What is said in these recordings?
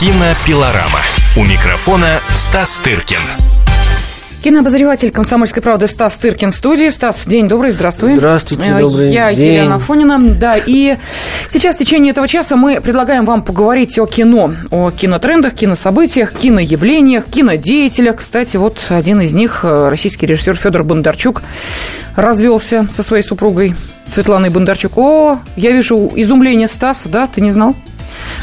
Кинопилорама. У микрофона Стас Тыркин. Кинообозреватель «Комсомольской правды» Стас Тыркин в студии. Стас, день добрый, здравствуй. Здравствуйте, добрый Я день. Елена Фонина. Да, и сейчас в течение этого часа мы предлагаем вам поговорить о кино, о кинотрендах, кинособытиях, киноявлениях, кинодеятелях. Кстати, вот один из них, э, российский режиссер Федор Бондарчук, развелся со своей супругой Светланой Бондарчук. О, я вижу изумление Стаса, да, ты не знал?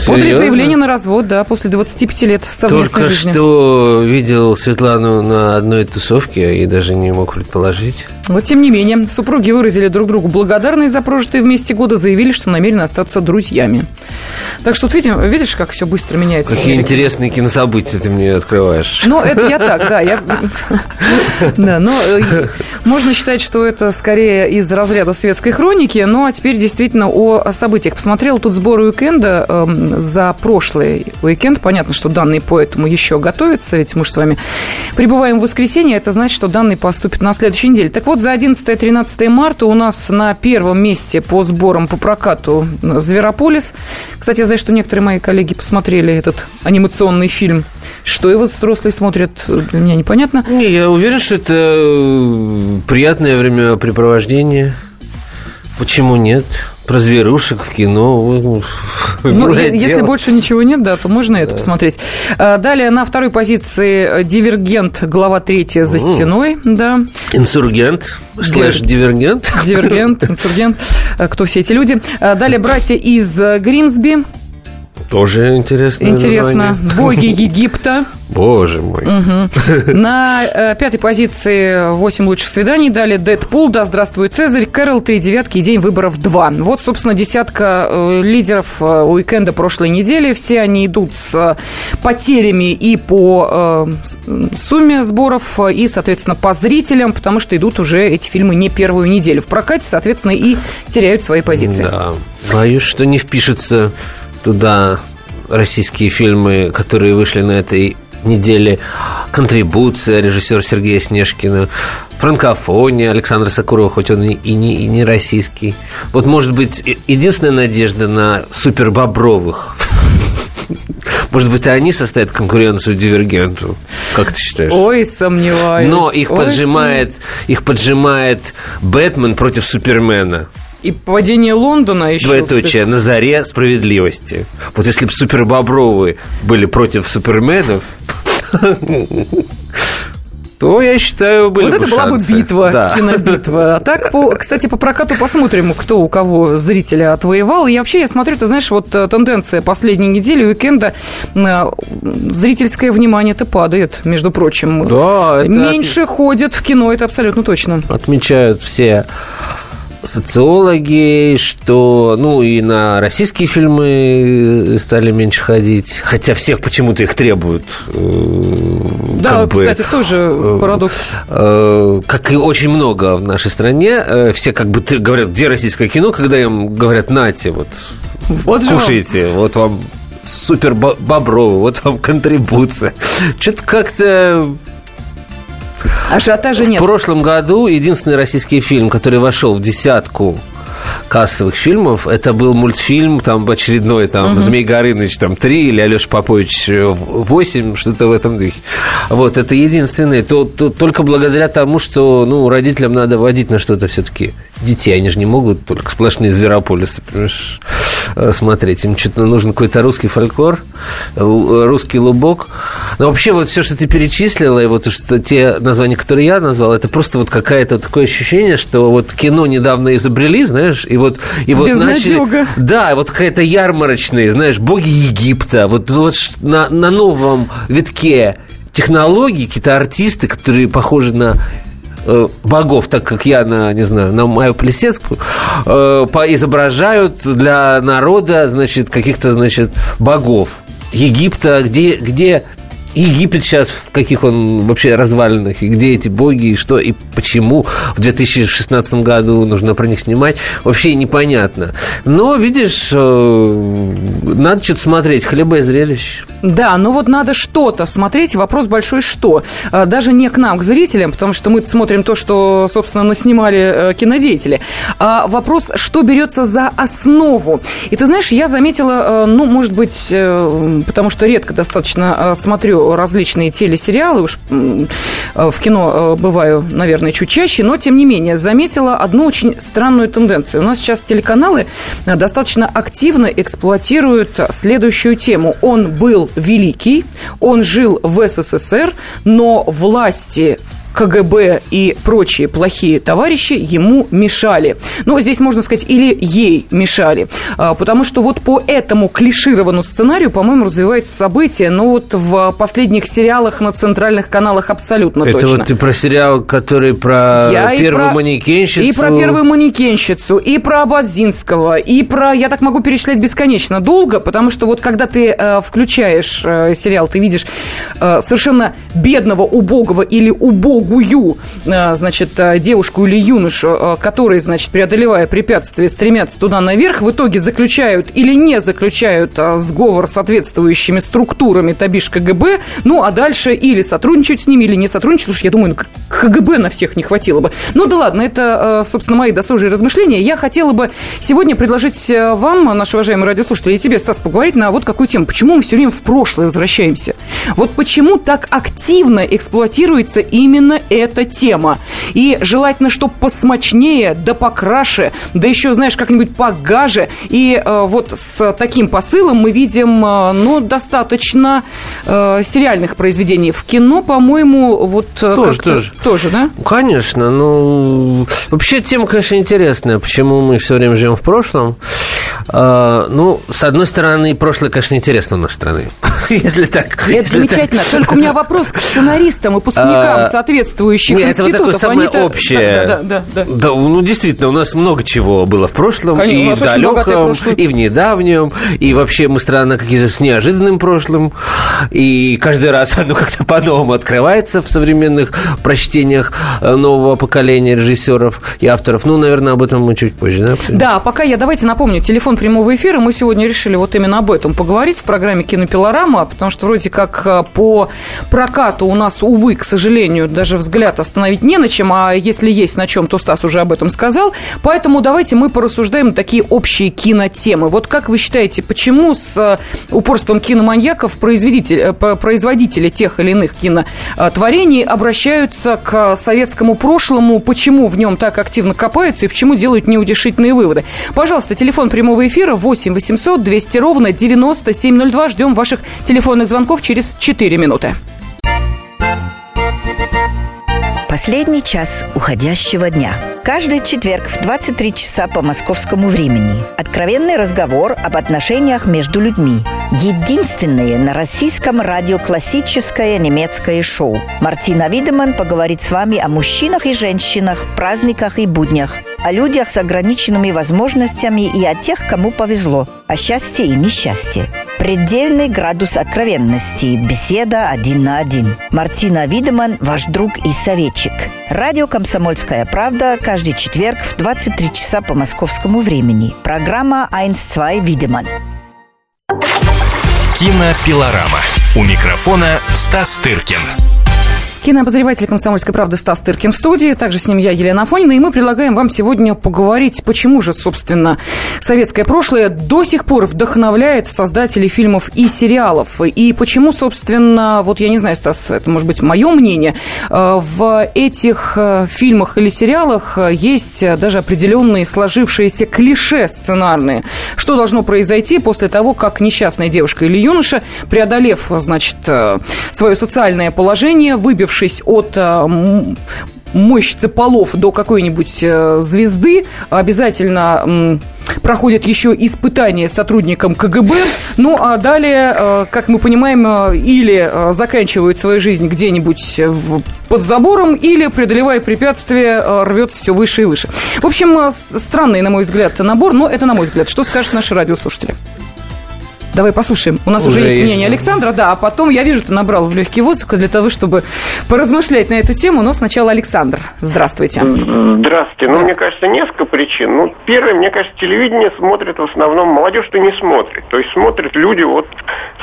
Подали Серьезно? заявление на развод, да, после 25 лет совместной Только жизни. что видел Светлану на одной тусовке и даже не мог предположить. Вот тем не менее, супруги выразили друг другу благодарность за прожитые вместе годы, заявили, что намерены остаться друзьями. Так что, вот видим, видишь, как все быстро меняется. Какие интересные кинособытия ты мне открываешь. Ну, это я так, да. Я... Да, но э, можно считать, что это скорее из разряда светской хроники. Ну, а теперь действительно о событиях. Посмотрел тут сбор уикенда эм, за прошлый уикенд. Понятно, что данный по этому еще готовится, ведь мы же с вами прибываем в воскресенье. Это значит, что данный поступит на следующей неделе. Так вот, за 11-13 марта у нас на первом месте по сборам по прокату «Зверополис». Кстати, знаю, что некоторые мои коллеги посмотрели этот анимационный фильм. Что его взрослые смотрят, для меня непонятно. Не, я уверен, что это э, приятное времяпрепровождение. Почему нет? Про зверушек в кино. Ну, если дело. больше ничего нет, да, то можно это посмотреть. А, Далее на второй позиции «Дивергент», глава третья «За стеной», да. Инсургент, слэш дивергент. Дивергент, инсургент, а, кто все эти люди. А, Далее «Братья из э, Гримсби», Тоже интересно. интересно. «Боги Египта». Боже мой. На э, пятой позиции «Восемь лучших свиданий». Далее «Дэдпул», «Да здравствует Цезарь», «Кэрол», «Три девятки» и «День выборов 2». Вот, собственно, десятка э, лидеров э, уикенда прошлой недели. Все они идут с потерями и по сумме сборов, и, соответственно, по зрителям, потому что идут уже эти фильмы не первую неделю в прокате, соответственно, и теряют свои позиции. Да. Боюсь, что не впишутся туда российские фильмы, которые вышли на этой неделе. Контрибуция режиссера Сергея Снежкина. Франкофония Александра Сакурова, хоть он и не, и не российский. Вот, может быть, единственная надежда на супербобровых. Может быть, и они составят конкуренцию дивергенту. Как ты считаешь? Ой, сомневаюсь. Но их Ой, поджимает, их поджимает Бэтмен против Супермена. И падение Лондона еще. Двоеточие на заре справедливости. Вот если бы супербобровы были против суперменов, то, я считаю, были Вот бы это была бы битва, Да. кинобитва. А так, по, кстати, по прокату посмотрим, кто у кого зрителя отвоевал. И вообще, я смотрю, ты знаешь, вот э, тенденция последней недели, уикенда, э, зрительское внимание-то падает, между прочим. Да, это Меньше ходят в кино, это абсолютно точно. отмечают все социологи, что, ну, и на российские фильмы стали меньше ходить, хотя всех почему-то их требуют. э, Да, как бы, кстати, тоже э, парадокс. э, как и очень много в нашей стране, э, все как бы говорят, где российское кино, когда им говорят, нате, вот, Вот же вам. кушайте, вот вам супер бо- бобровый, вот вам контрибуция. Что-то как-то Ажиотажа в нет. прошлом году единственный российский фильм, который вошел в десятку кассовых фильмов, это был мультфильм, там очередной, там, Змей Горыныч, там, 3, или Алеша Попович, 8, что-то в этом духе. Вот, это единственное, то, то- только благодаря тому, что, ну, родителям надо водить на что-то все-таки детей, они же не могут только сплошные зверополисы, понимаешь, э, смотреть. Им что-то нужен какой-то русский фольклор, русский лубок. Но вообще вот все, что ты перечислила, и вот что те названия, которые я назвал, это просто вот какое-то такое ощущение, что вот кино недавно изобрели, знаешь, и вот, и вот Безнадёга. Да, вот какая-то ярмарочная, знаешь, боги Египта, вот, вот на, на новом витке технологий, какие-то артисты, которые похожи на э, богов, так как я на, не знаю, на Майю Плесецкую, э, изображают для народа, значит, каких-то, значит, богов Египта, где, где Египет сейчас в каких он вообще развалинах, и где эти боги, и что, и почему в 2016 году нужно про них снимать, вообще непонятно. Но, видишь, э, надо что-то смотреть, хлеба и зрелищ. Да, ну вот надо что-то смотреть. Вопрос большой, что. А, даже не к нам, к зрителям, потому что мы смотрим то, что, собственно, наснимали э, кинодеятели. А вопрос, что берется за основу. И ты знаешь, я заметила, э, ну, может быть, э, потому что редко достаточно смотрю различные телесериалы, уж в кино бываю, наверное, чуть чаще, но, тем не менее, заметила одну очень странную тенденцию. У нас сейчас телеканалы достаточно активно эксплуатируют следующую тему. Он был великий, он жил в СССР, но власти КГБ и прочие плохие товарищи ему мешали. Ну, здесь можно сказать, или ей мешали. А, потому что вот по этому клишированному сценарию, по-моему, развивается событие, ну, вот в последних сериалах на центральных каналах абсолютно Это точно. Это вот ты про сериал, который про я первую и про, манекенщицу? И про первую манекенщицу, и про Абадзинского, и про... Я так могу перечислять бесконечно долго, потому что вот когда ты э, включаешь э, сериал, ты видишь э, совершенно бедного, убогого или убогого другую, а, значит, а, девушку или юношу, а, которые, значит, преодолевая препятствия, стремятся туда наверх, в итоге заключают или не заключают сговор с соответствующими структурами, табиш КГБ, ну, а дальше или сотрудничают с ними, или не сотрудничают, что я думаю, ну, КГБ на всех не хватило бы. Ну, да ладно, это, собственно, мои досужие размышления. Я хотела бы сегодня предложить вам, наши уважаемые радиослушатели, и тебе, Стас, поговорить на вот какую тему. Почему мы все время в прошлое возвращаемся? Вот почему так активно эксплуатируется именно эта тема. И желательно, чтобы посмочнее, да покраше, да еще, знаешь, как-нибудь погаже. И э, вот с таким посылом мы видим, э, ну, достаточно э, сериальных произведений. В кино, по-моему, вот... Э, тоже, тоже. Тоже, да? Конечно. Ну, вообще тема, конечно, интересная. Почему мы все время живем в прошлом? Э, ну, с одной стороны, прошлое, конечно, интересно у нас страны. Если так. Это замечательно. Так. Только у меня вопрос к сценаристам, выпускникам, а, соответствующих Нет, институтов. это вот такое самое общее. Да, да, да, да, да. Ну, действительно, у нас много чего было в прошлом, Конечно, и в далеком, и в недавнем, и вообще мы страна какие-то с неожиданным прошлым, и каждый раз оно как-то по-новому открывается в современных прочтениях э, нового поколения режиссеров и авторов. Ну, наверное, об этом мы чуть позже, да? Обсудим? Да, пока я давайте напомню, телефон прямого эфира, мы сегодня решили вот именно об этом поговорить в программе «Кинопилорама», потому что вроде как э, по прокату у нас, увы, к сожалению, даже взгляд остановить не на чем, а если есть на чем, то Стас уже об этом сказал. Поэтому давайте мы порассуждаем такие общие кинотемы. Вот как вы считаете, почему с э, упорством киноманьяков производители, э, производители тех или иных кинотворений обращаются к советскому прошлому, почему в нем так активно копаются и почему делают неудешительные выводы? Пожалуйста, телефон прямого эфира 8 800 200 ровно 9702. Ждем ваших телефонных звонков через 4 минуты. Последний час уходящего дня. Каждый четверг в 23 часа по московскому времени. Откровенный разговор об отношениях между людьми. Единственное на российском радио классическое немецкое шоу. Мартина Видеман поговорит с вами о мужчинах и женщинах, праздниках и буднях, о людях с ограниченными возможностями и о тех, кому повезло, о счастье и несчастье. Предельный градус откровенности. Беседа один на один. Мартина Видеман, ваш друг и советчик. Радио «Комсомольская правда» каждый четверг в 23 часа по московскому времени. Программа «Айнс-2 Видеман». Кинопилорама. У микрофона Стас Тыркин. Кинообозреватель «Комсомольской правды» Стас Тыркин в студии. Также с ним я, Елена Афонина. И мы предлагаем вам сегодня поговорить, почему же, собственно, советское прошлое до сих пор вдохновляет создателей фильмов и сериалов. И почему, собственно, вот я не знаю, Стас, это может быть мое мнение, э, в этих э, фильмах или сериалах есть даже определенные сложившиеся клише сценарные. Что должно произойти после того, как несчастная девушка или юноша, преодолев, значит, э, свое социальное положение, выбившись отделившись от э, мощицы полов до какой-нибудь э, звезды, обязательно проходят еще испытания сотрудникам КГБ, ну а далее, э, как мы понимаем, или заканчивают свою жизнь где-нибудь под забором, или, преодолевая препятствия, рвется все выше и выше. В общем, странный, на мой взгляд, набор, но это на мой взгляд. Что скажут наши радиослушатели? Давай послушаем. У нас уже, уже есть мнение Александра, да, а потом я вижу, ты набрал в легкий воздух для того, чтобы поразмышлять на эту тему, но сначала Александр. Здравствуйте. Здравствуйте. Здравствуйте. Ну, мне кажется, несколько причин. Ну, первое, мне кажется, телевидение смотрит в основном молодежь-то не смотрит. То есть смотрят люди вот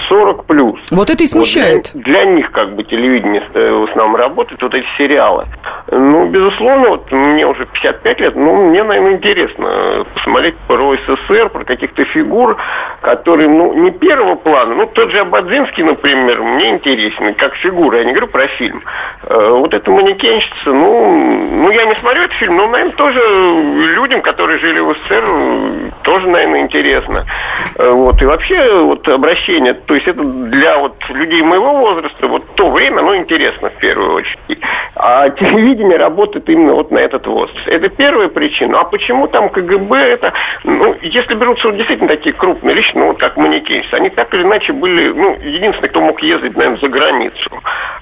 40 плюс. Вот это и смущает. Вот для, для них как бы телевидение э, в основном работает, вот эти сериалы. Ну, безусловно, вот мне уже 55 лет, ну, мне, наверное, интересно посмотреть про СССР, про каких-то фигур, которые, ну, не первого плана. Ну, тот же Абадзинский, например, мне интересен, как фигура, я не говорю про фильм. Э, вот эта манекенщица, ну, ну, я не смотрю этот фильм, но, наверное, тоже людям, которые жили в СССР, тоже, наверное, интересно. Э, вот, и вообще, вот, обращение, то есть это для вот людей моего возраста, вот то время, оно интересно в первую очередь. А телевидение работает именно вот на этот возраст. Это первая причина. А почему там КГБ это, ну, если берутся вот действительно такие крупные личности, ну, вот как манекенщицы, они так или иначе были, ну, единственные, кто мог ездить, наверное, за границу.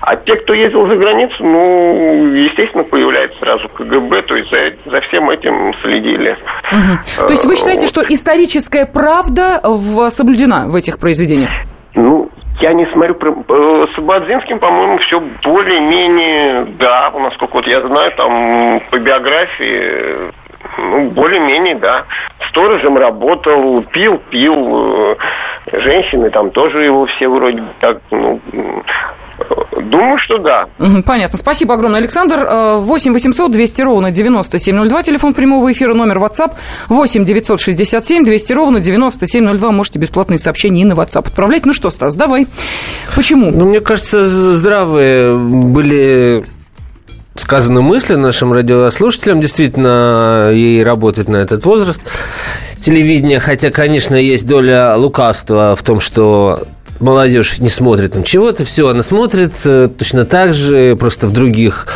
А те, кто ездил за границу, ну, естественно, появляется сразу КГБ, то есть за, за всем этим следили. Угу. То есть вы считаете, вот. что историческая правда в, соблюдена в этих произведениях? Ну, я не смотрю, э, с Бадзинским, по-моему, все более-менее, да, насколько вот я знаю, там по биографии, ну, более-менее, да. Сторожем работал, пил, пил, э, женщины там тоже его все вроде так, ну, Думаю, что да. Понятно. Спасибо огромное, Александр. 8 800 200 ровно 9702. Телефон прямого эфира, номер WhatsApp 8 967 200 ровно 9702. Можете бесплатные сообщения и на WhatsApp отправлять. Ну что, Стас, давай. Почему? Ну, мне кажется, здравые были сказаны мысли нашим радиослушателям. Действительно, ей работать на этот возраст телевидения. Хотя, конечно, есть доля лукавства в том, что молодежь не смотрит там чего-то, все, она смотрит э, точно так же, просто в других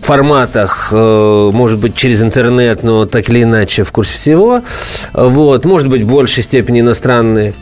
форматах, э, может быть, через интернет, но так или иначе в курсе всего. Вот, может быть, в большей степени иностранные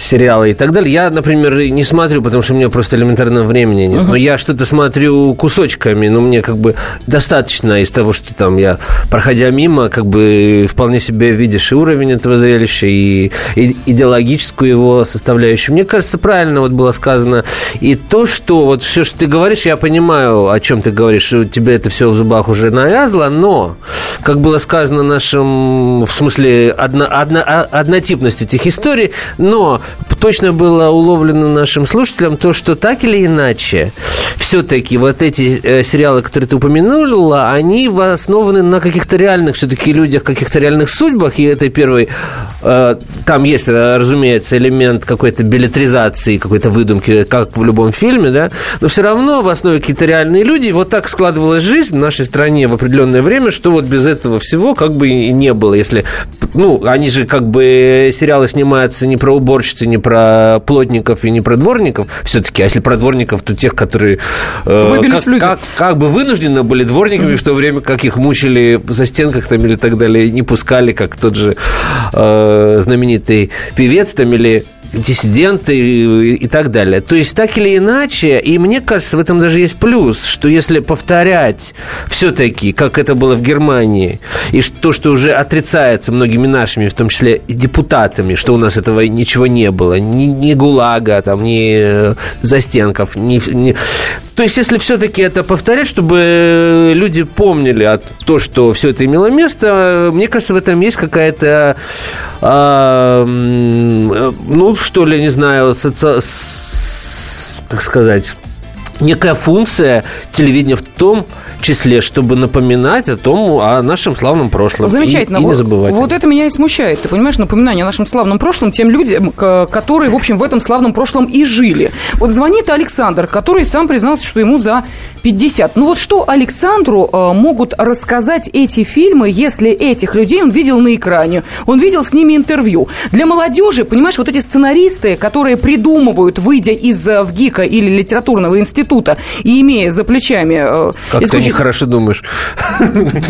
сериалы и так далее. Я, например, не смотрю, потому что у меня просто элементарного времени нет. Но я что-то смотрю кусочками, но мне как бы достаточно из того, что там я, проходя мимо, как бы вполне себе видишь и уровень этого зрелища, и, и идеологическую его составляющую. Мне кажется, правильно вот было сказано. И то, что вот все, что ты говоришь, я понимаю, о чем ты говоришь, тебе это все в зубах уже навязло, но, как было сказано нашим, в смысле, одно, одно, однотипность этих историй, но точно было уловлено нашим слушателям то, что так или иначе, все-таки вот эти э, сериалы, которые ты упомянула, они основаны на каких-то реальных все-таки людях, каких-то реальных судьбах, и этой первой, э, там есть, э, разумеется, элемент какой-то билетризации, какой-то выдумки, как в любом фильме, да, но все равно в основе какие-то реальные люди, вот так складывалась жизнь в нашей стране в определенное время, что вот без этого всего как бы и не было, если, ну, они же как бы сериалы снимаются не про уборщиц, уборщицы, не про плотников и не про дворников. Все-таки, а если про дворников, то тех, которые э, как. Как, как бы вынуждены были дворниками mm-hmm. в то время, как их мучили за стенках там или так далее, не пускали, как тот же э, знаменитый певец там или диссиденты и, и так далее. То есть, так или иначе, и мне кажется, в этом даже есть плюс, что если повторять все-таки, как это было в Германии, и то, что уже отрицается многими нашими, в том числе и депутатами, что у нас этого ничего не было, ни, ни ГУЛАГа, там, ни э, застенков, ни, ни... То есть, если все-таки это повторять, чтобы люди помнили о то, что все это имело место, мне кажется, в этом есть какая-то, э, ну, что ли, не знаю, соци... как сказать, некая функция телевидения в том, числе, чтобы напоминать о том, о нашем славном прошлом. Замечательно. И, и не забывать. Вот, вот это меня и смущает. Ты понимаешь, напоминание о нашем славном прошлом тем людям, которые, в общем, в этом славном прошлом и жили. Вот звонит Александр, который сам признался, что ему за 50. Ну вот что Александру э, могут рассказать эти фильмы, если этих людей он видел на экране, он видел с ними интервью. Для молодежи, понимаешь, вот эти сценаристы, которые придумывают, выйдя из э, ВГИКа или литературного института, института и имея за плечами... Э, как исключительно... ты нехорошо думаешь.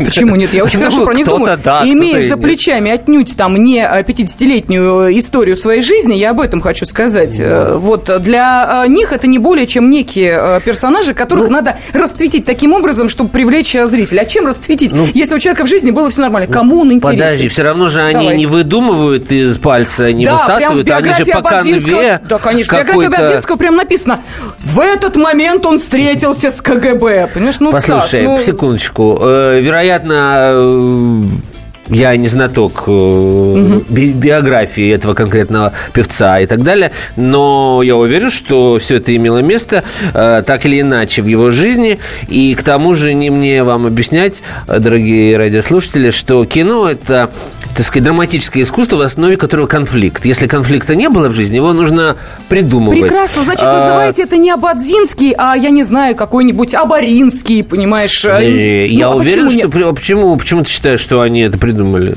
Почему нет? Я очень ну, хорошо про них думаю. Да, имея за плечами отнюдь там не 50-летнюю историю своей жизни, я об этом хочу сказать. Вот для них это не более чем некие персонажи, которых ну, надо расцветить таким образом, чтобы привлечь зрителя. А чем расцветить, ну, если у человека в жизни было все нормально? Кому он интересен? Подожди, все равно же они Давай. не выдумывают из пальца, не да, высасывают, они же по конве Да, конечно, в биографии Ободзинского прям написано, в этот момент он встретился с КГБ. Понимаешь, ну, Послушай, Стас, ну... секундочку. Э, вероятно, э, я не знаток угу. би- биографии этого конкретного певца и так далее, но я уверен, что все это имело место э, так или иначе в его жизни. И к тому же не мне вам объяснять, дорогие радиослушатели, что кино это так сказать, драматическое искусство, в основе которого конфликт. Если конфликта не было в жизни, его нужно придумывать. Прекрасно. Значит, а... называете это не Абадзинский, а, я не знаю, какой-нибудь Абаринский, понимаешь? Да, я ну, а уверен, почему что... Почему, почему ты считаешь, что они это придумали?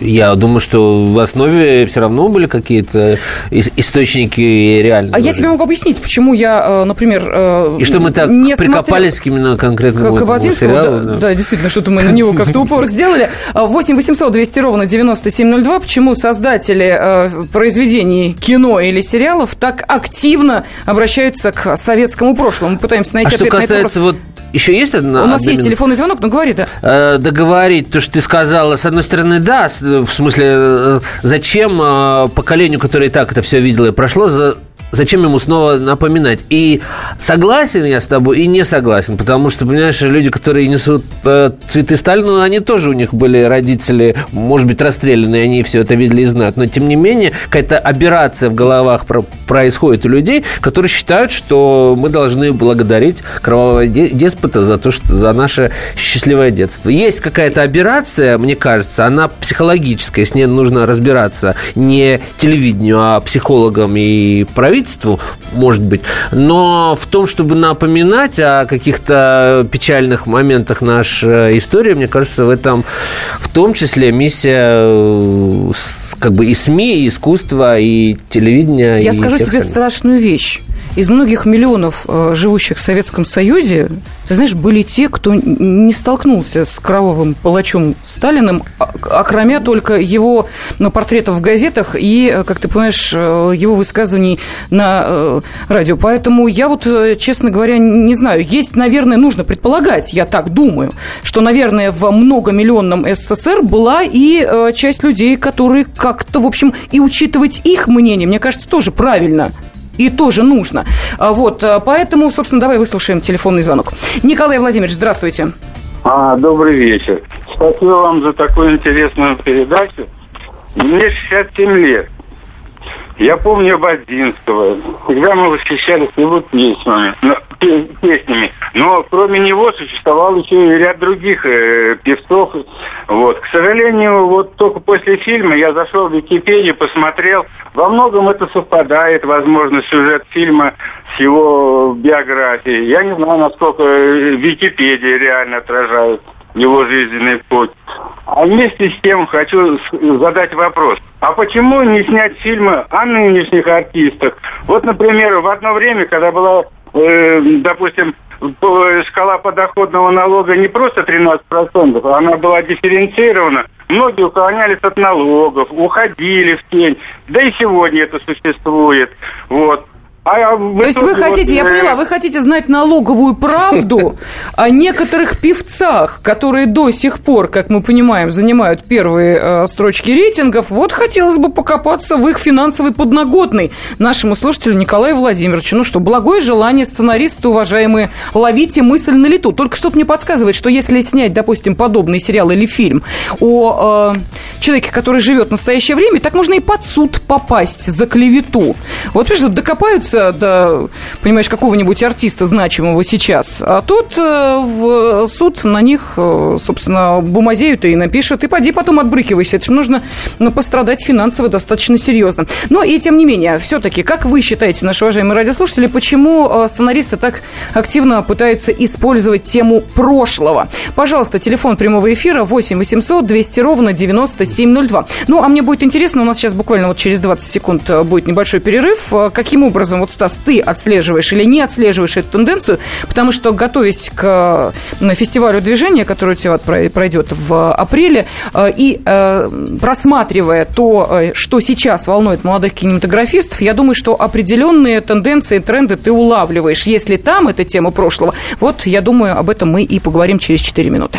Я думаю, что в основе все равно были какие-то источники реальные. А я тебе могу объяснить, почему я, э, например, э, И что мы так не прикопались смотрел... именно конкретно к вот сериалу. Да, да. да, действительно, что-то мы на него как-то упор сделали. 8 800 200 ровно 9702. Почему создатели э, произведений кино или сериалов так активно обращаются к советскому прошлому? Мы пытаемся найти а ответ что касается вот еще есть одна? У нас есть телефонный звонок, но говори, да. Э, договорить то, что ты сказала, с одной стороны, да, в смысле, э, зачем э, поколению, которое и так это все видело и прошло, за зачем ему снова напоминать? И согласен я с тобой, и не согласен, потому что, понимаешь, люди, которые несут э, цветы Сталину, они тоже у них были родители, может быть, расстрелянные, они все это видели и знают, но, тем не менее, какая-то операция в головах про происходит у людей, которые считают, что мы должны благодарить кровавого деспота за то, что за наше счастливое детство. Есть какая-то операция, мне кажется, она психологическая, с ней нужно разбираться не телевидению, а психологам и правительству, правительству, может быть, но в том, чтобы напоминать о каких-то печальных моментах нашей истории, мне кажется, в этом в том числе миссия э, как бы и СМИ, и искусства, и телевидения. Я и скажу тебе страшную вещь из многих миллионов э, живущих в Советском Союзе, ты знаешь, были те, кто не столкнулся с кровавым палачом Сталиным, окромя а, только его ну, портретов в газетах и, э, как ты понимаешь, э, его высказываний на радио. Поэтому я вот, честно говоря, не знаю. Есть, наверное, нужно предполагать, я так думаю, что, наверное, в многомиллионном СССР была и часть людей, которые как-то, в общем, и учитывать их мнение, мне кажется, тоже правильно и тоже нужно. А, вот, а, поэтому, собственно, давай выслушаем телефонный звонок. Николай Владимирович, здравствуйте. А, добрый вечер. Спасибо вам за такую интересную передачу. Мне 67 лет. Я помню Бадзинского. Всегда мы восхищались его песнями, песнями. Но кроме него существовал еще и ряд других э, певцов. Вот. К сожалению, вот только после фильма я зашел в Википедию, посмотрел. Во многом это совпадает, возможно, сюжет фильма с его биографией. Я не знаю, насколько Википедия реально отражает его жизненный путь. А вместе с тем хочу задать вопрос. А почему не снять фильмы о нынешних артистах? Вот, например, в одно время, когда была, э, допустим, шкала подоходного налога не просто 13%, а она была дифференцирована. Многие уклонялись от налогов, уходили в тень. Да и сегодня это существует. Вот. А То есть вы хотите, я поняла, вы хотите знать налоговую правду о некоторых певцах, которые до сих пор, как мы понимаем, занимают первые э, строчки рейтингов. Вот хотелось бы покопаться в их финансовой подноготной нашему слушателю Николаю Владимировичу. Ну что, благое желание сценаристы, уважаемые, ловите мысль на лету. Только что-то мне подсказывает, что если снять, допустим, подобный сериал или фильм о э, человеке, который живет в настоящее время, так можно и под суд попасть за клевету. Вот, понимаешь, докопаются добиться до, понимаешь, какого-нибудь артиста значимого сейчас. А тут э, в суд на них, э, собственно, бумазеют и напишет, и поди потом отбрыкивайся. Это же нужно ну, пострадать финансово достаточно серьезно. Но и тем не менее, все-таки, как вы считаете, наши уважаемые радиослушатели, почему э, сценаристы так активно пытаются использовать тему прошлого? Пожалуйста, телефон прямого эфира 8 800 200 ровно 9702. Ну, а мне будет интересно, у нас сейчас буквально вот через 20 секунд будет небольшой перерыв, каким образом вот, Стас, ты отслеживаешь или не отслеживаешь эту тенденцию, потому что, готовясь к фестивалю движения, который у тебя пройдет в апреле, и просматривая то, что сейчас волнует молодых кинематографистов, я думаю, что определенные тенденции, тренды ты улавливаешь. Если там эта тема прошлого, вот, я думаю, об этом мы и поговорим через 4 минуты.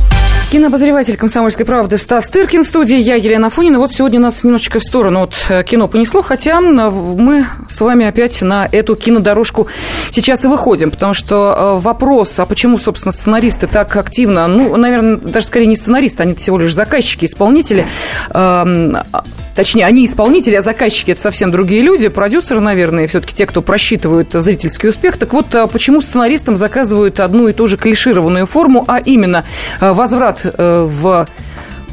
Кинообозреватель «Комсомольской правды» Стас Тыркин в студии, я Елена Фонина. Вот сегодня нас немножечко в сторону от э, кино понесло, хотя мы с вами опять на эту кинодорожку сейчас и выходим, потому что э, вопрос, а почему, собственно, сценаристы так активно, ну, наверное, даже скорее не сценаристы, они всего лишь заказчики, исполнители, эм, точнее, они исполнители, а заказчики – это совсем другие люди, продюсеры, наверное, все-таки те, кто просчитывают зрительский успех. Так вот, а почему сценаристам заказывают одну и ту же клишированную форму, а именно э, возврат Э, в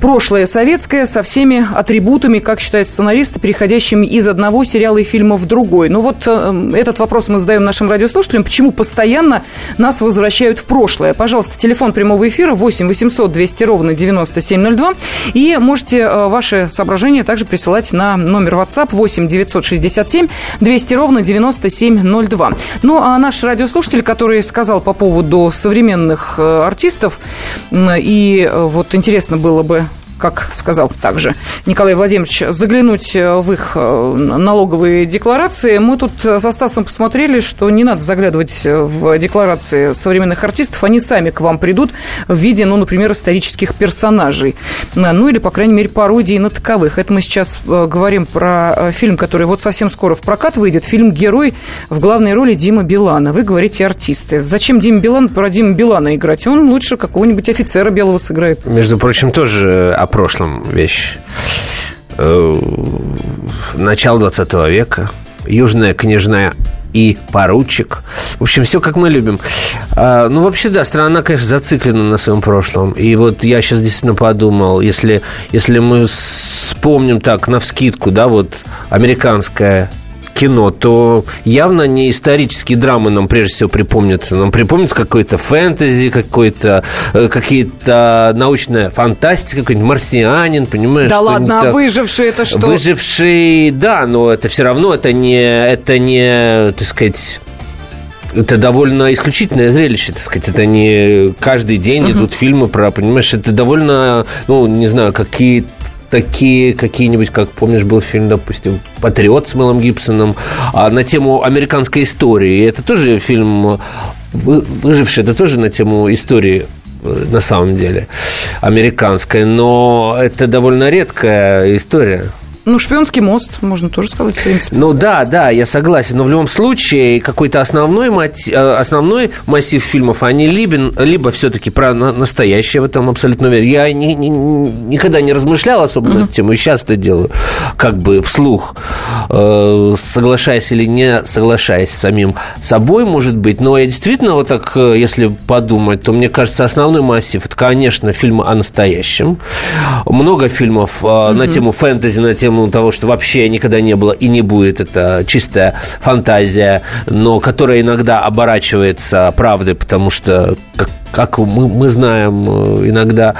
прошлое советское со всеми атрибутами, как считают сценаристы, переходящими из одного сериала и фильма в другой. Ну вот э, этот вопрос мы задаем нашим радиослушателям. Почему постоянно нас возвращают в прошлое? Пожалуйста, телефон прямого эфира 8 800 200 ровно 9702. И можете э, ваши соображения также присылать на номер WhatsApp 8 967 200 ровно 9702. Ну, а наш радиослушатель, который сказал по поводу современных э, артистов, и вот интересно было бы как сказал также Николай Владимирович, заглянуть э, в их э, налоговые декларации. Мы тут э, со Стасом посмотрели, что не надо заглядывать в декларации современных артистов. Они сами к вам придут в виде, ну, например, исторических персонажей. Ну, или, по крайней мере, пародии на таковых. Это мы сейчас говорим про фильм, который вот совсем скоро в прокат выйдет. Фильм «Герой» в главной роли Дима Билана. Вы говорите артисты. Зачем Дима Билан про Дима Билана играть? Он лучше какого-нибудь офицера белого сыграет. Между прочим, тоже прошлом вещь. Э, начало 20 века. Южная княжная и поручик. В общем, все как мы любим. А, ну, вообще, да, страна, конечно, зациклена на своем прошлом. И вот я сейчас действительно подумал, если, если мы вспомним так, на вскидку, да, вот американская кино, то явно не исторические драмы нам прежде всего припомнятся. Нам припомнится какой-то фэнтези, какой-то, э, какие-то научная фантастика, какой-нибудь марсианин, понимаешь? Да ладно, а выживший это что? Выживший, да, но это все равно, это не, это не, так сказать это довольно исключительное зрелище, так сказать. Это не каждый день uh-huh. идут фильмы про, понимаешь, это довольно, ну, не знаю, какие такие какие-нибудь, как помнишь, был фильм, допустим, «Патриот» с Мелом Гибсоном, а на тему американской истории. Это тоже фильм «Выживший», это тоже на тему истории э, на самом деле американская, но это довольно редкая история. Ну, шпионский мост, можно тоже сказать, в принципе. Ну да, да, я согласен. Но в любом случае, какой-то основной, мотив, э, основной массив фильмов, они либо, либо все-таки про настоящее в этом абсолютно уверен. Я ни, ни, никогда не размышлял особо uh-huh. на эту тему, и сейчас это делаю, как бы вслух, э, соглашаясь или не соглашаясь с самим собой, может быть. Но я действительно вот так, э, если подумать, то мне кажется, основной массив, это, конечно, фильмы о настоящем. Много фильмов uh-huh. на тему фэнтези, на тему тему того, что вообще никогда не было и не будет. Это чистая фантазия, но которая иногда оборачивается правдой, потому что как как мы, мы знаем, э, иногда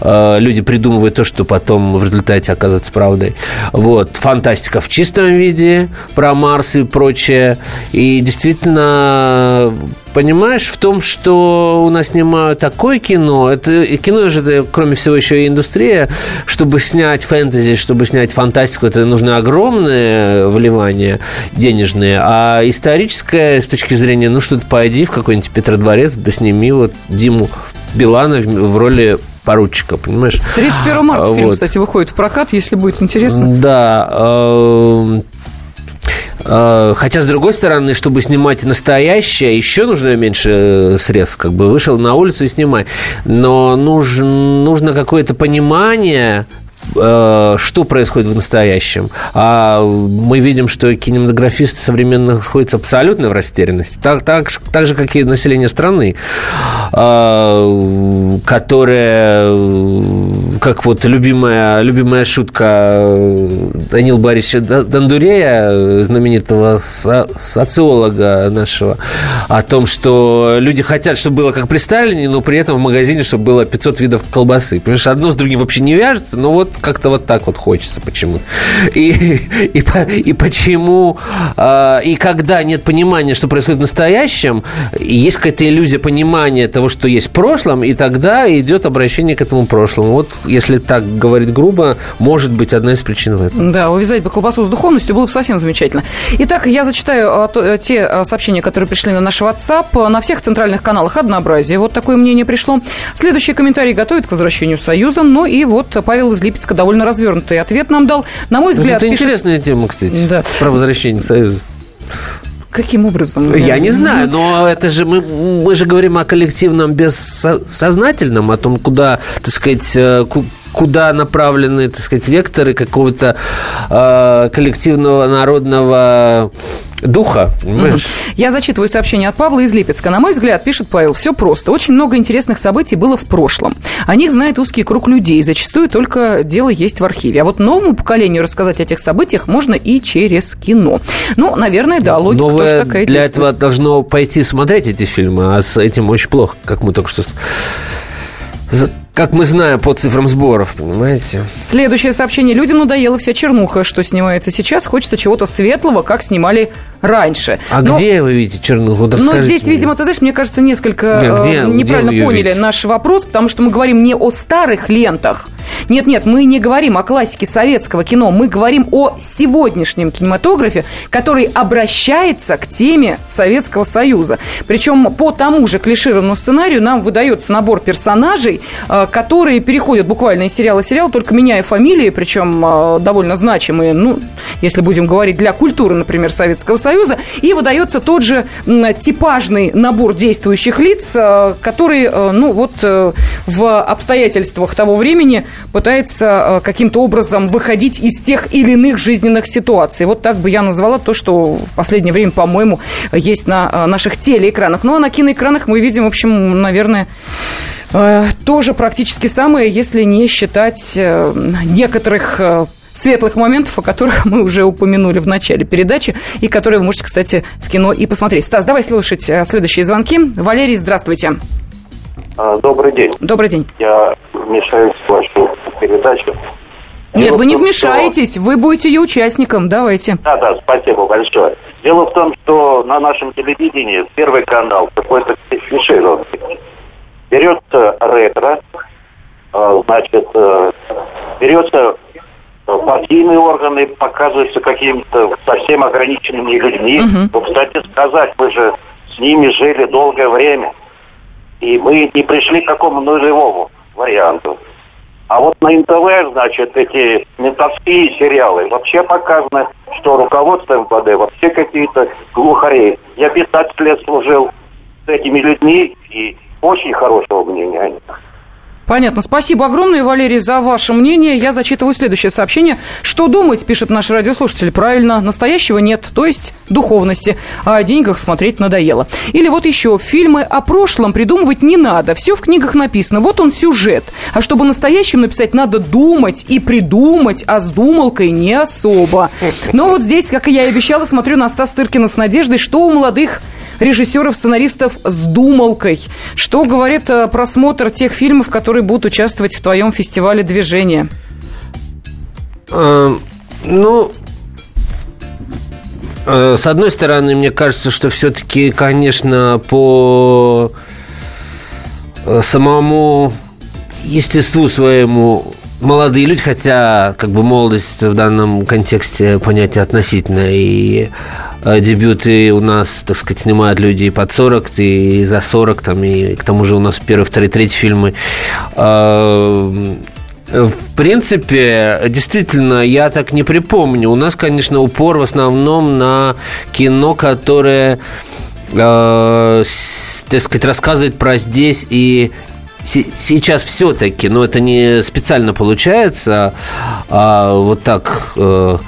э, люди придумывают то, что потом в результате оказывается правдой. Вот. Фантастика в чистом виде про Марс и прочее. И действительно понимаешь, в том, что у нас снимают такое кино, это кино же, кроме всего, еще и индустрия, чтобы снять фэнтези, чтобы снять фантастику, это нужно огромное вливание денежные, а историческое, с точки зрения, ну, что-то пойди в какой-нибудь Петродворец, да сними вот Диму Билана в роли поручика, понимаешь? 31 марта вот. фильм, кстати, выходит в прокат, если будет интересно. Да. Э, э, хотя, с другой стороны, чтобы снимать настоящее, еще нужно меньше э, средств. Как бы вышел на улицу и снимай. Но нужно, нужно какое-то понимание что происходит в настоящем. А мы видим, что кинематографисты современно находятся абсолютно в растерянности. Так, так, так же, как и население страны, э, которое, как вот любимая, любимая шутка Данила Борисовича Дандурея, знаменитого социолога нашего, о том, что люди хотят, чтобы было как при Сталине, но при этом в магазине, чтобы было 500 видов колбасы. Понимаешь, одно с другим вообще не вяжется, но вот как-то вот так вот хочется почему и, и, и почему, э, и когда нет понимания, что происходит в настоящем, есть какая-то иллюзия понимания того, что есть в прошлом, и тогда идет обращение к этому прошлому. Вот, если так говорить грубо, может быть одна из причин в этом. Да, увязать бы колбасу с духовностью было бы совсем замечательно. Итак, я зачитаю а, а, те а, сообщения, которые пришли на наш WhatsApp. На всех центральных каналах однообразие. Вот такое мнение пришло. Следующий комментарий готовит к возвращению Союза. Ну и вот Павел из Липецка Липецка довольно развернутый ответ нам дал. На мой взгляд... Это пишет... интересная тема, кстати, да. про возвращение к Союзу. Каким образом? Я не знаю, но это же мы, мы же говорим о коллективном бессознательном, о том, куда, так сказать, э, куда направлены, так сказать, векторы какого-то э, коллективного народного духа, понимаешь? Я зачитываю сообщение от Павла из Липецка. На мой взгляд, пишет Павел, все просто. Очень много интересных событий было в прошлом. О них знает узкий круг людей. Зачастую только дело есть в архиве. А вот новому поколению рассказать о тех событиях можно и через кино. Ну, наверное, да, логика Новое тоже такая для этого должно пойти смотреть эти фильмы, а с этим очень плохо, как мы только что как мы знаем по цифрам сборов, понимаете? Следующее сообщение. Людям надоела вся чернуха, что снимается сейчас. Хочется чего-то светлого, как снимали раньше. А Но... где вы видите чернуху? Да ну, здесь, мне. видимо, ты знаешь, мне кажется, несколько Нет, где, э, неправильно где поняли видите? наш вопрос, потому что мы говорим не о старых лентах, нет-нет, мы не говорим о классике советского кино, мы говорим о сегодняшнем кинематографе, который обращается к теме Советского Союза. Причем по тому же клишированному сценарию нам выдается набор персонажей, э, которые переходят буквально из сериала в сериал, только меняя фамилии, причем э, довольно значимые, ну, если будем говорить для культуры, например, Советского Союза, и выдается тот же типажный набор действующих лиц, э, который, ну, вот в обстоятельствах того времени пытается э, каким-то образом выходить из тех или иных жизненных ситуаций. Вот так бы я назвала то, что в последнее время, по-моему, есть на э, наших телеэкранах. Ну, а на киноэкранах мы видим, в общем, наверное, э, тоже практически самое, если не считать некоторых светлых моментов, о которых мы уже упомянули в начале передачи, и которые вы можете, кстати, в кино и посмотреть. Стас, давай слушать следующие звонки. Валерий, здравствуйте. А, добрый день. Добрый день. Я вмешаюсь в вашу передачу. Нет, Дело вы не том, вмешаетесь, что... вы будете ее участником, давайте. Да, да, спасибо большое. Дело в том, что на нашем телевидении первый канал какой-то клишированный. Берется ретро, а, значит, э, берется э, партийные органы, показываются какими-то совсем ограниченными людьми. Угу. Ну, кстати сказать, мы же с ними жили долгое время. И мы не пришли к какому нулевому варианту. А вот на НТВ, значит, эти ментовские сериалы, вообще показано, что руководство МВД вообще какие-то глухари. Я 15 лет служил с этими людьми и очень хорошего мнения о них. Понятно. Спасибо огромное, Валерий, за ваше мнение. Я зачитываю следующее сообщение. Что думать, пишет наш радиослушатель. Правильно, настоящего нет, то есть духовности. А о деньгах смотреть надоело. Или вот еще. Фильмы о прошлом придумывать не надо. Все в книгах написано. Вот он сюжет. А чтобы настоящим написать, надо думать и придумать, а с думалкой не особо. Но вот здесь, как и я и обещала, смотрю на Стас Тыркина с надеждой, что у молодых режиссеров, сценаристов с думалкой. Что говорит э, просмотр тех фильмов, которые будут участвовать в твоем фестивале движения? Э, ну, э, с одной стороны, мне кажется, что все-таки, конечно, по самому естеству своему молодые люди, хотя как бы молодость в данном контексте понятие относительно и э, дебюты у нас, так сказать, снимают люди и под 40, и за 40, там, и к тому же у нас первый, второй, третий фильмы. Э, в принципе, действительно, я так не припомню. У нас, конечно, упор в основном на кино, которое, э, так сказать, рассказывает про здесь и сейчас все-таки, но это не специально получается, а вот так э,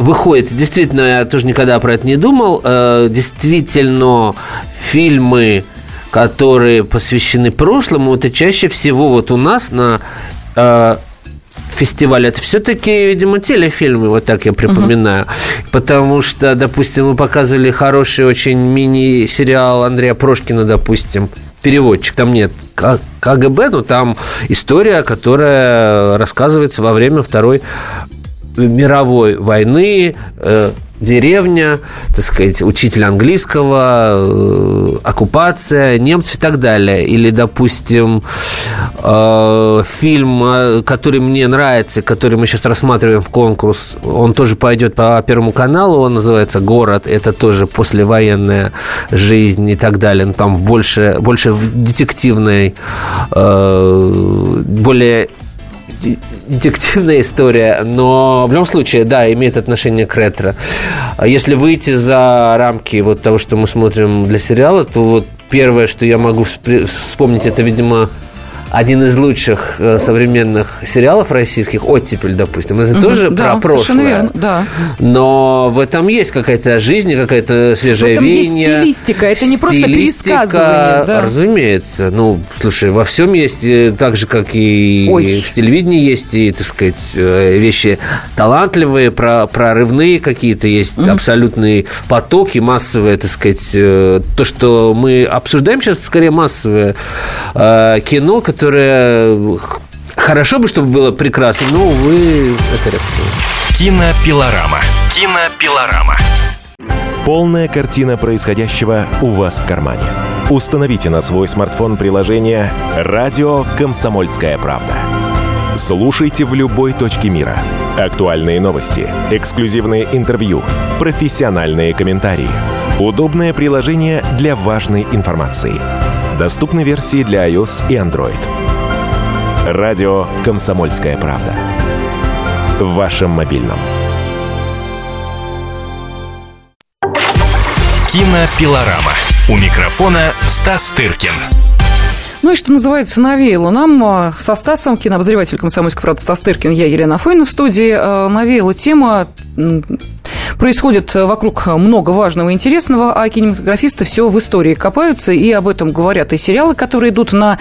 выходит. Действительно, я тоже никогда про это не думал. Э, действительно, фильмы, которые посвящены прошлому, это чаще всего вот у нас на э, фестивале, это все-таки, видимо, телефильмы, вот так я припоминаю. Uh-huh. Потому что, допустим, мы показывали хороший очень мини-сериал Андрея Прошкина, допустим, переводчик, там нет КГБ, но там история, которая рассказывается во время Второй мировой войны, э, деревня, так сказать, учитель английского, э, оккупация, немцев и так далее. Или, допустим, э, фильм, э, который мне нравится, который мы сейчас рассматриваем в конкурс, он тоже пойдет по Первому каналу, он называется «Город», это тоже послевоенная жизнь и так далее. Ну, там больше, больше детективной, более детективная история, но в любом случае, да, имеет отношение к ретро. А если выйти за рамки вот того, что мы смотрим для сериала, то вот первое, что я могу вспомнить, это, видимо, один из лучших э, современных сериалов российских, «Оттепель», допустим. Это угу, тоже да, про прошлое. Верно, да. Но в этом есть какая-то жизнь, какая-то свежая в есть стилистика, это не просто пересказывание. Да. Разумеется. Ну, слушай, во всем есть, э, так же, как и Ой. в телевидении есть, и, так сказать, э, вещи талантливые, про, прорывные какие-то, есть угу. абсолютные потоки, массовые, так сказать. То, что мы обсуждаем сейчас, скорее массовое кино, которое которое хорошо бы, чтобы было прекрасно, но, увы, это редко. Кинопилорама. Кинопилорама. Полная картина происходящего у вас в кармане. Установите на свой смартфон приложение «Радио Комсомольская правда». Слушайте в любой точке мира. Актуальные новости, эксклюзивные интервью, профессиональные комментарии. Удобное приложение для важной информации – Доступны версии для iOS и Android. Радио «Комсомольская правда». В вашем мобильном. Кинопилорама. У микрофона Стас Тыркин. Ну и что называется, навеяло нам а, со Стасом, кинообозреватель комсомольской правды Стас Тыркин, я Елена Фойна в студии, а, навеяла тема Происходит вокруг много важного и интересного, а кинематографисты все в истории копаются, и об этом говорят и сериалы, которые идут на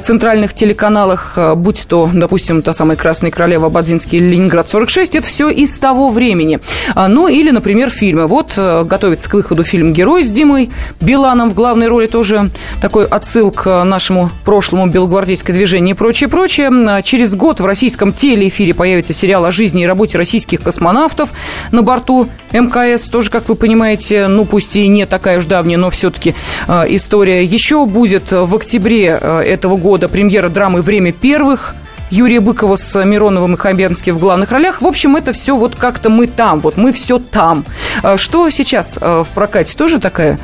центральных телеканалах, будь то, допустим, та самая «Красная королева», «Бадзинский» или «Ленинград-46», это все из того времени. А, ну, или, например, фильмы. Вот э, готовится к выходу фильм «Герой» с Димой Биланом в главной роли, тоже такой отсыл к нашему прошлому белогвардейское движение и прочее, прочее. А, через год в российском телеэфире появится сериал о жизни и работе российских космонавтов на борту МКС тоже, как вы понимаете, ну пусть и не такая уж давняя, но все-таки э, история. Еще будет в октябре э, этого года премьера драмы «Время первых», Юрия Быкова с Мироновым и Хабенским в главных ролях. В общем, это все вот как-то мы там, вот мы все там. Э, что сейчас в прокате? Тоже такая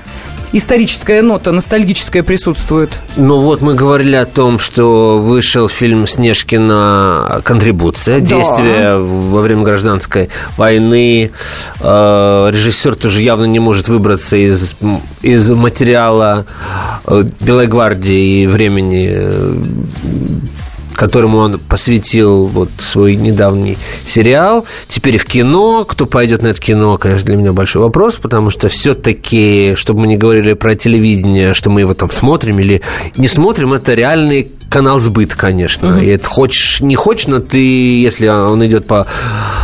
историческая нота, ностальгическая присутствует. Ну вот мы говорили о том, что вышел фильм «Снежкина. Контрибуция. Да. Действие во время гражданской войны. Э, режиссер тоже явно не может выбраться из, из материала э, Белой гвардии и времени э, которому он посвятил вот свой недавний сериал. Теперь в кино. Кто пойдет на это кино, конечно, для меня большой вопрос, потому что все-таки, чтобы мы не говорили про телевидение, что мы его там смотрим или не смотрим, это реальный канал сбыт, конечно. Угу. И это хочешь, не хочешь, но ты, если он идет по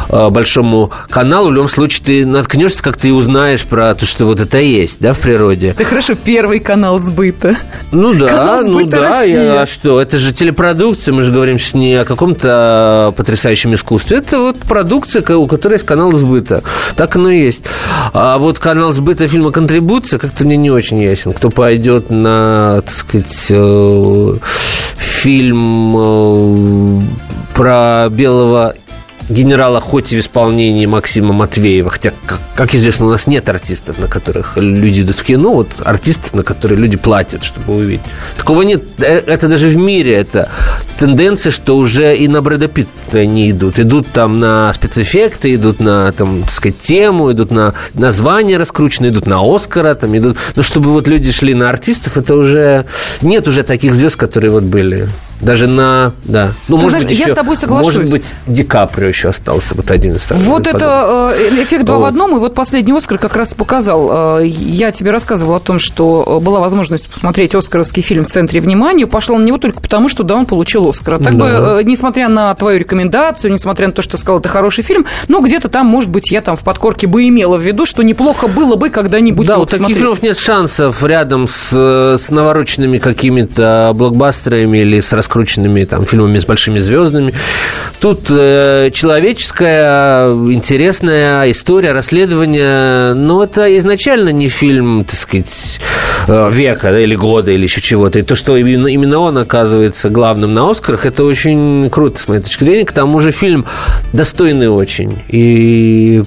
э, большому каналу, в любом случае ты наткнешься, как ты узнаешь про то, что вот это есть, да, в природе. Да хорошо, первый канал сбыта. Ну да, канал ну да, я, а что, это же телепродукция, мы же говорим сейчас не о каком-то потрясающем искусстве, это вот продукция, у которой есть канал сбыта. Так оно и есть. А вот канал сбыта фильма «Контрибуция» как-то мне не очень ясен. Кто пойдет на, так сказать, э, фильм э, про белого генерала хоть и в исполнении Максима Матвеева, хотя, как, как известно, у нас нет артистов, на которых люди идут в кино, вот артисты, на которые люди платят, чтобы увидеть. Такого нет. Э, это даже в мире, это тенденция, что уже и на Брэда Питта не идут. Идут там на спецэффекты, идут на, там, так сказать, тему, идут на названия раскрученные, идут на Оскара, там идут... Но чтобы вот люди шли на артистов, это уже... Нет уже таких звезд, которые вот были. Даже на, да. Ну, Ты может знаешь, быть, я еще, с тобой соглашусь. Может быть, Ди Каприо еще остался вот один из таких. Вот это э, эффект два в Вот. одном, и вот последний «Оскар» как раз показал. Э, Я тебе рассказывала о том, что э, была возможность посмотреть оскаровский фильм в центре внимания. Пошла на него только потому, что, да, он получил «Оскар». А так бы, Да. э, несмотря на твою рекомендацию, несмотря на то, что сказал, это хороший фильм, но где-то там, может быть, я там в подкорке бы имела в виду, что неплохо было бы когда-нибудь Да, у таких посмотреть. фильмов нет шансов рядом с, э, с навороченными какими-то блокбастерами или с раскрученными там фильмами с большими звездами. Тут э, человеческая, интересная история, расследование, но это изначально не фильм, так сказать, э, века да, или года или еще чего-то. И то, что именно, именно он оказывается главным на Оскарах, это очень круто, с моей точки зрения. К тому же фильм достойный очень. И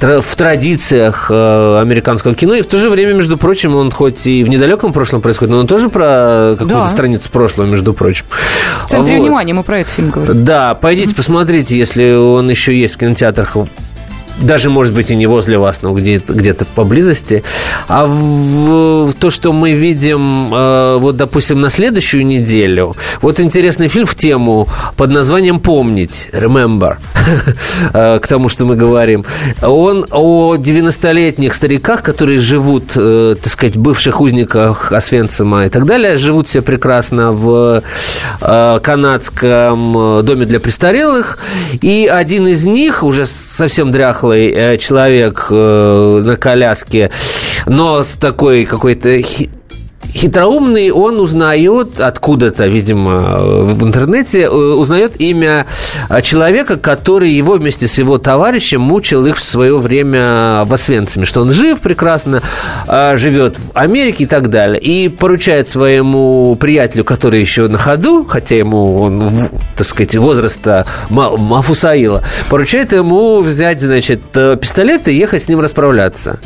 в традициях э, американского кино, и в то же время, между прочим, он хоть и в недалеком прошлом происходит, но он тоже про какую-то Да. страницу прошлого, между прочим. В центре Вот. внимания мы про этот фильм говорим. Да, пойдите посмотрите, если он еще есть в кинотеатрах. Даже, может быть, и не возле вас, но где-то, где-то поблизости. А в, в то, что мы видим, э, вот, допустим, на следующую неделю, вот интересный фильм в тему под названием «Помнить», «Remember», э, к тому, что мы говорим. Он о 90-летних стариках, которые живут, э, так сказать, бывших узниках Освенцима и так далее, живут себе прекрасно в э, канадском э, доме для престарелых. И один из них, уже совсем дряхлый э, человек э, на коляске, но с такой какой-то хитроумный, он узнает откуда-то, видимо, в интернете, э, узнает имя э, человека, который его вместе с его товарищем мучил их в свое время в Освенциме, что он жив прекрасно, э, живет в Америке и так далее. И поручает своему приятелю, который еще на ходу, хотя ему он, так сказать, возраста Ма- Мафусаила, поручает ему взять, значит, пистолет и ехать с ним расправляться.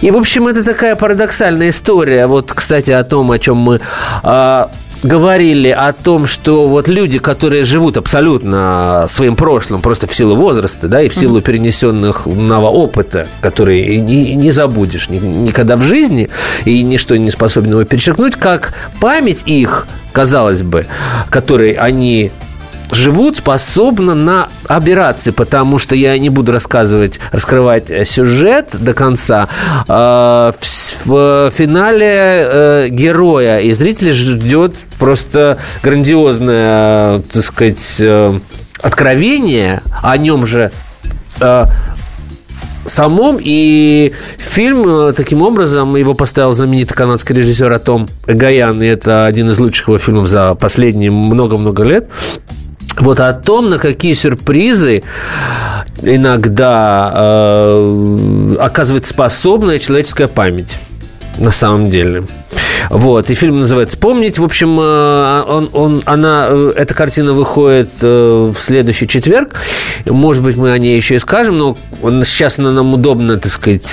И, в общем, это такая парадоксальная история. Вот, кстати, о том, о чем мы а, говорили, о том, что вот люди, которые живут абсолютно своим прошлым, просто в силу возраста, да, и в силу перенесенного опыта, который не, не забудешь ни- никогда в жизни, и ничто не способен его перечеркнуть, как память их, казалось бы, которой они живут, способна на аберрации, потому что я не буду рассказывать, раскрывать э, сюжет до конца. А, В финале э, героя и зрителя ждет просто грандиозное, так сказать, э, откровение о нем же самом, и фильм, таким образом, его поставил знаменитый канадский режиссер Том Эгоян, и это один из лучших его фильмов за последние много-много лет. Вот о том, на какие сюрпризы иногда э, оказывает способная человеческая память на самом деле. Вот, и фильм называется «Помнить». В общем, э, он, он, она, э, эта картина выходит э, в следующий четверг. Может быть, мы о ней еще и скажем, но сейчас она нам удобно, так сказать,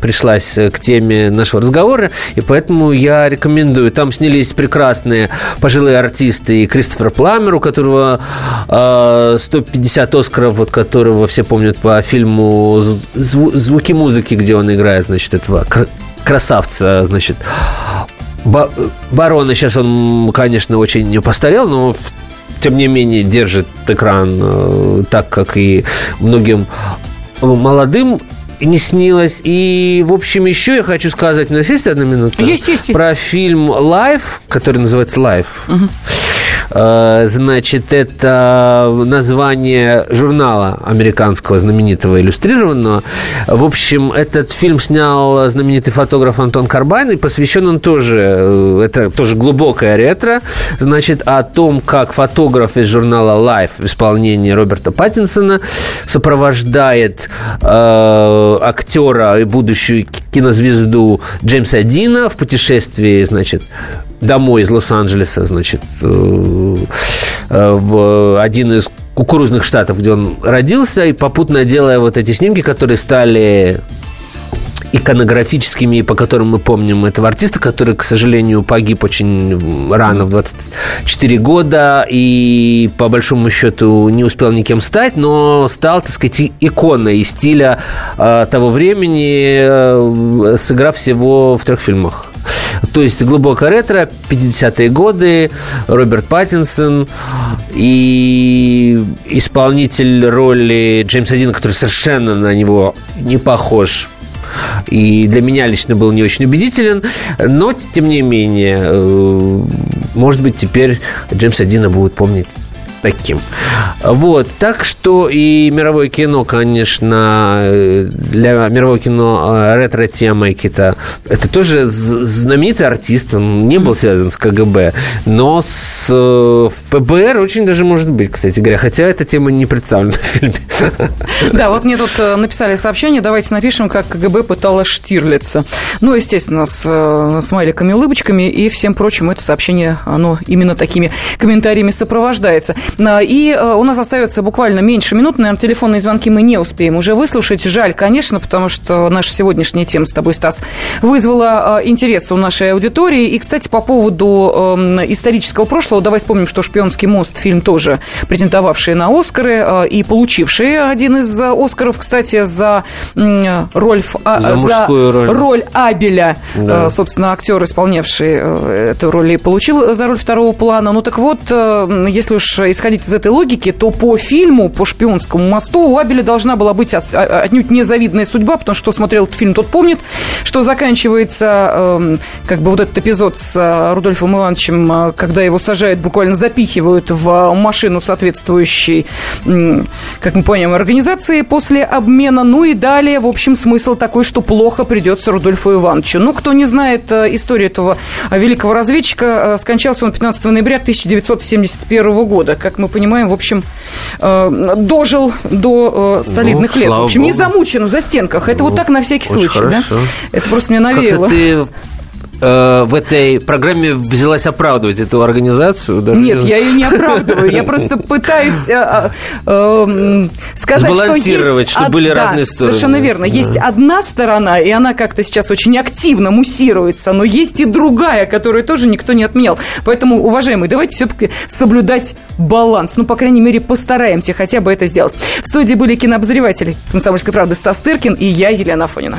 пришлась к теме нашего разговора, и поэтому я рекомендую. Там снялись прекрасные пожилые артисты, и Кристофер Пламер, у которого э, 150 Оскаров, вот которого все помнят по фильму «Зву- «Звуки музыки», где он играет, значит, этого красавца, значит, Ба- Барона. Сейчас он, конечно, очень не постарел, но тем не менее держит экран э, так, как и многим молодым не снилось. И, в общем, еще я хочу сказать, у нас есть одна минута? Есть, есть, есть. Про фильм «Life», который называется «Life». Э, Значит, это название журнала американского знаменитого иллюстрированного. В общем, этот фильм снял знаменитый фотограф Антон Карбайн, и посвящен он тоже, э, это тоже глубокое ретро, значит, о том, как фотограф из журнала Life в исполнении Роберта Паттинсона сопровождает э, актера и будущую кинозвезду Джеймса Дина в путешествии, значит, домой из Лос-Анджелеса, значит, э, э, в один из кукурузных штатов, где он родился, и попутно делая вот эти снимки, которые стали иконографическими, по которым мы помним этого артиста, который, к сожалению, погиб очень рано, в 24 года, и по большому счету не успел никем стать, но стал, так сказать, иконой стиля э, того времени, э, сыграв всего в трех фильмах. То есть глубокое ретро, 50-е годы, Роберт Паттинсон и исполнитель роли Джеймса Дина, который совершенно на него не похож и для меня лично был не очень убедителен, но, тем не менее, э, может быть, теперь Джеймса Дина будут помнить таким. Вот, так что и мировое кино, конечно, для мирового кино э, ретро-тема Кита, это тоже знаменитый артист, он не был связан с КГБ, но с э, ФБР очень даже может быть, кстати говоря, хотя эта тема не представлена в фильме. Да, вот мне тут э, написали сообщение, давайте напишем, как КГБ пыталась Штирлица. Ну, естественно, с смайликами, улыбочками и всем прочим, это сообщение, оно именно такими комментариями сопровождается. И э, у нас остается буквально меньше минут. Наверное, телефонные звонки мы не успеем уже выслушать. Жаль, конечно, потому что наша сегодняшняя тема с тобой, Стас, вызвала э, интерес у нашей аудитории. И, кстати, по поводу эм, исторического прошлого, давай вспомним, что «Шпионский мост» фильм тоже претендовавший на Оскары э, и получивший один из Оскаров, кстати, за роль, за, за роль. роль Абеля. Да. Собственно, актер, исполнявший эту роль, и получил за роль второго плана. Ну так вот, если уж исходить из этой логики, то по фильму, по «Шпионскому мосту» у Абеля должна была быть от, а, отнюдь незавидная судьба, потому что смотрел этот фильм, тот помнит, что заканчивается э, как бы вот этот эпизод с э, Рудольфом Ивановичем, э, когда его сажают, буквально запихивают в машину соответствующей, э, как мы понимаем, организации после обмена. Ну и далее, в общем, смысл такой, что плохо придется Рудольфу Ивановичу. Ну, кто не знает э, историю этого великого разведчика, э, скончался он 15 ноября 1971 года. Как мы понимаем, в общем, э, дожил до э, солидных ну, лет. В общем, не замучен в застенках. Это ну, вот так на всякий случай, хорошо. да? Это просто мне навеяло. Как ты Э, в этой программе взялась оправдывать эту организацию? Даже... Нет, я ее не оправдываю. Я просто пытаюсь э, э, сказать, что есть... чтобы были разные стороны. Совершенно верно. Есть одна сторона, и она как-то сейчас очень активно муссируется, но есть и другая, которую тоже никто не отменял. Поэтому, уважаемые, давайте все-таки соблюдать баланс. Ну, по крайней мере, постараемся хотя бы это сделать. В студии были кинообозреватели «Комсомольской правды» Стас Тыркин и я, Елена Фонина.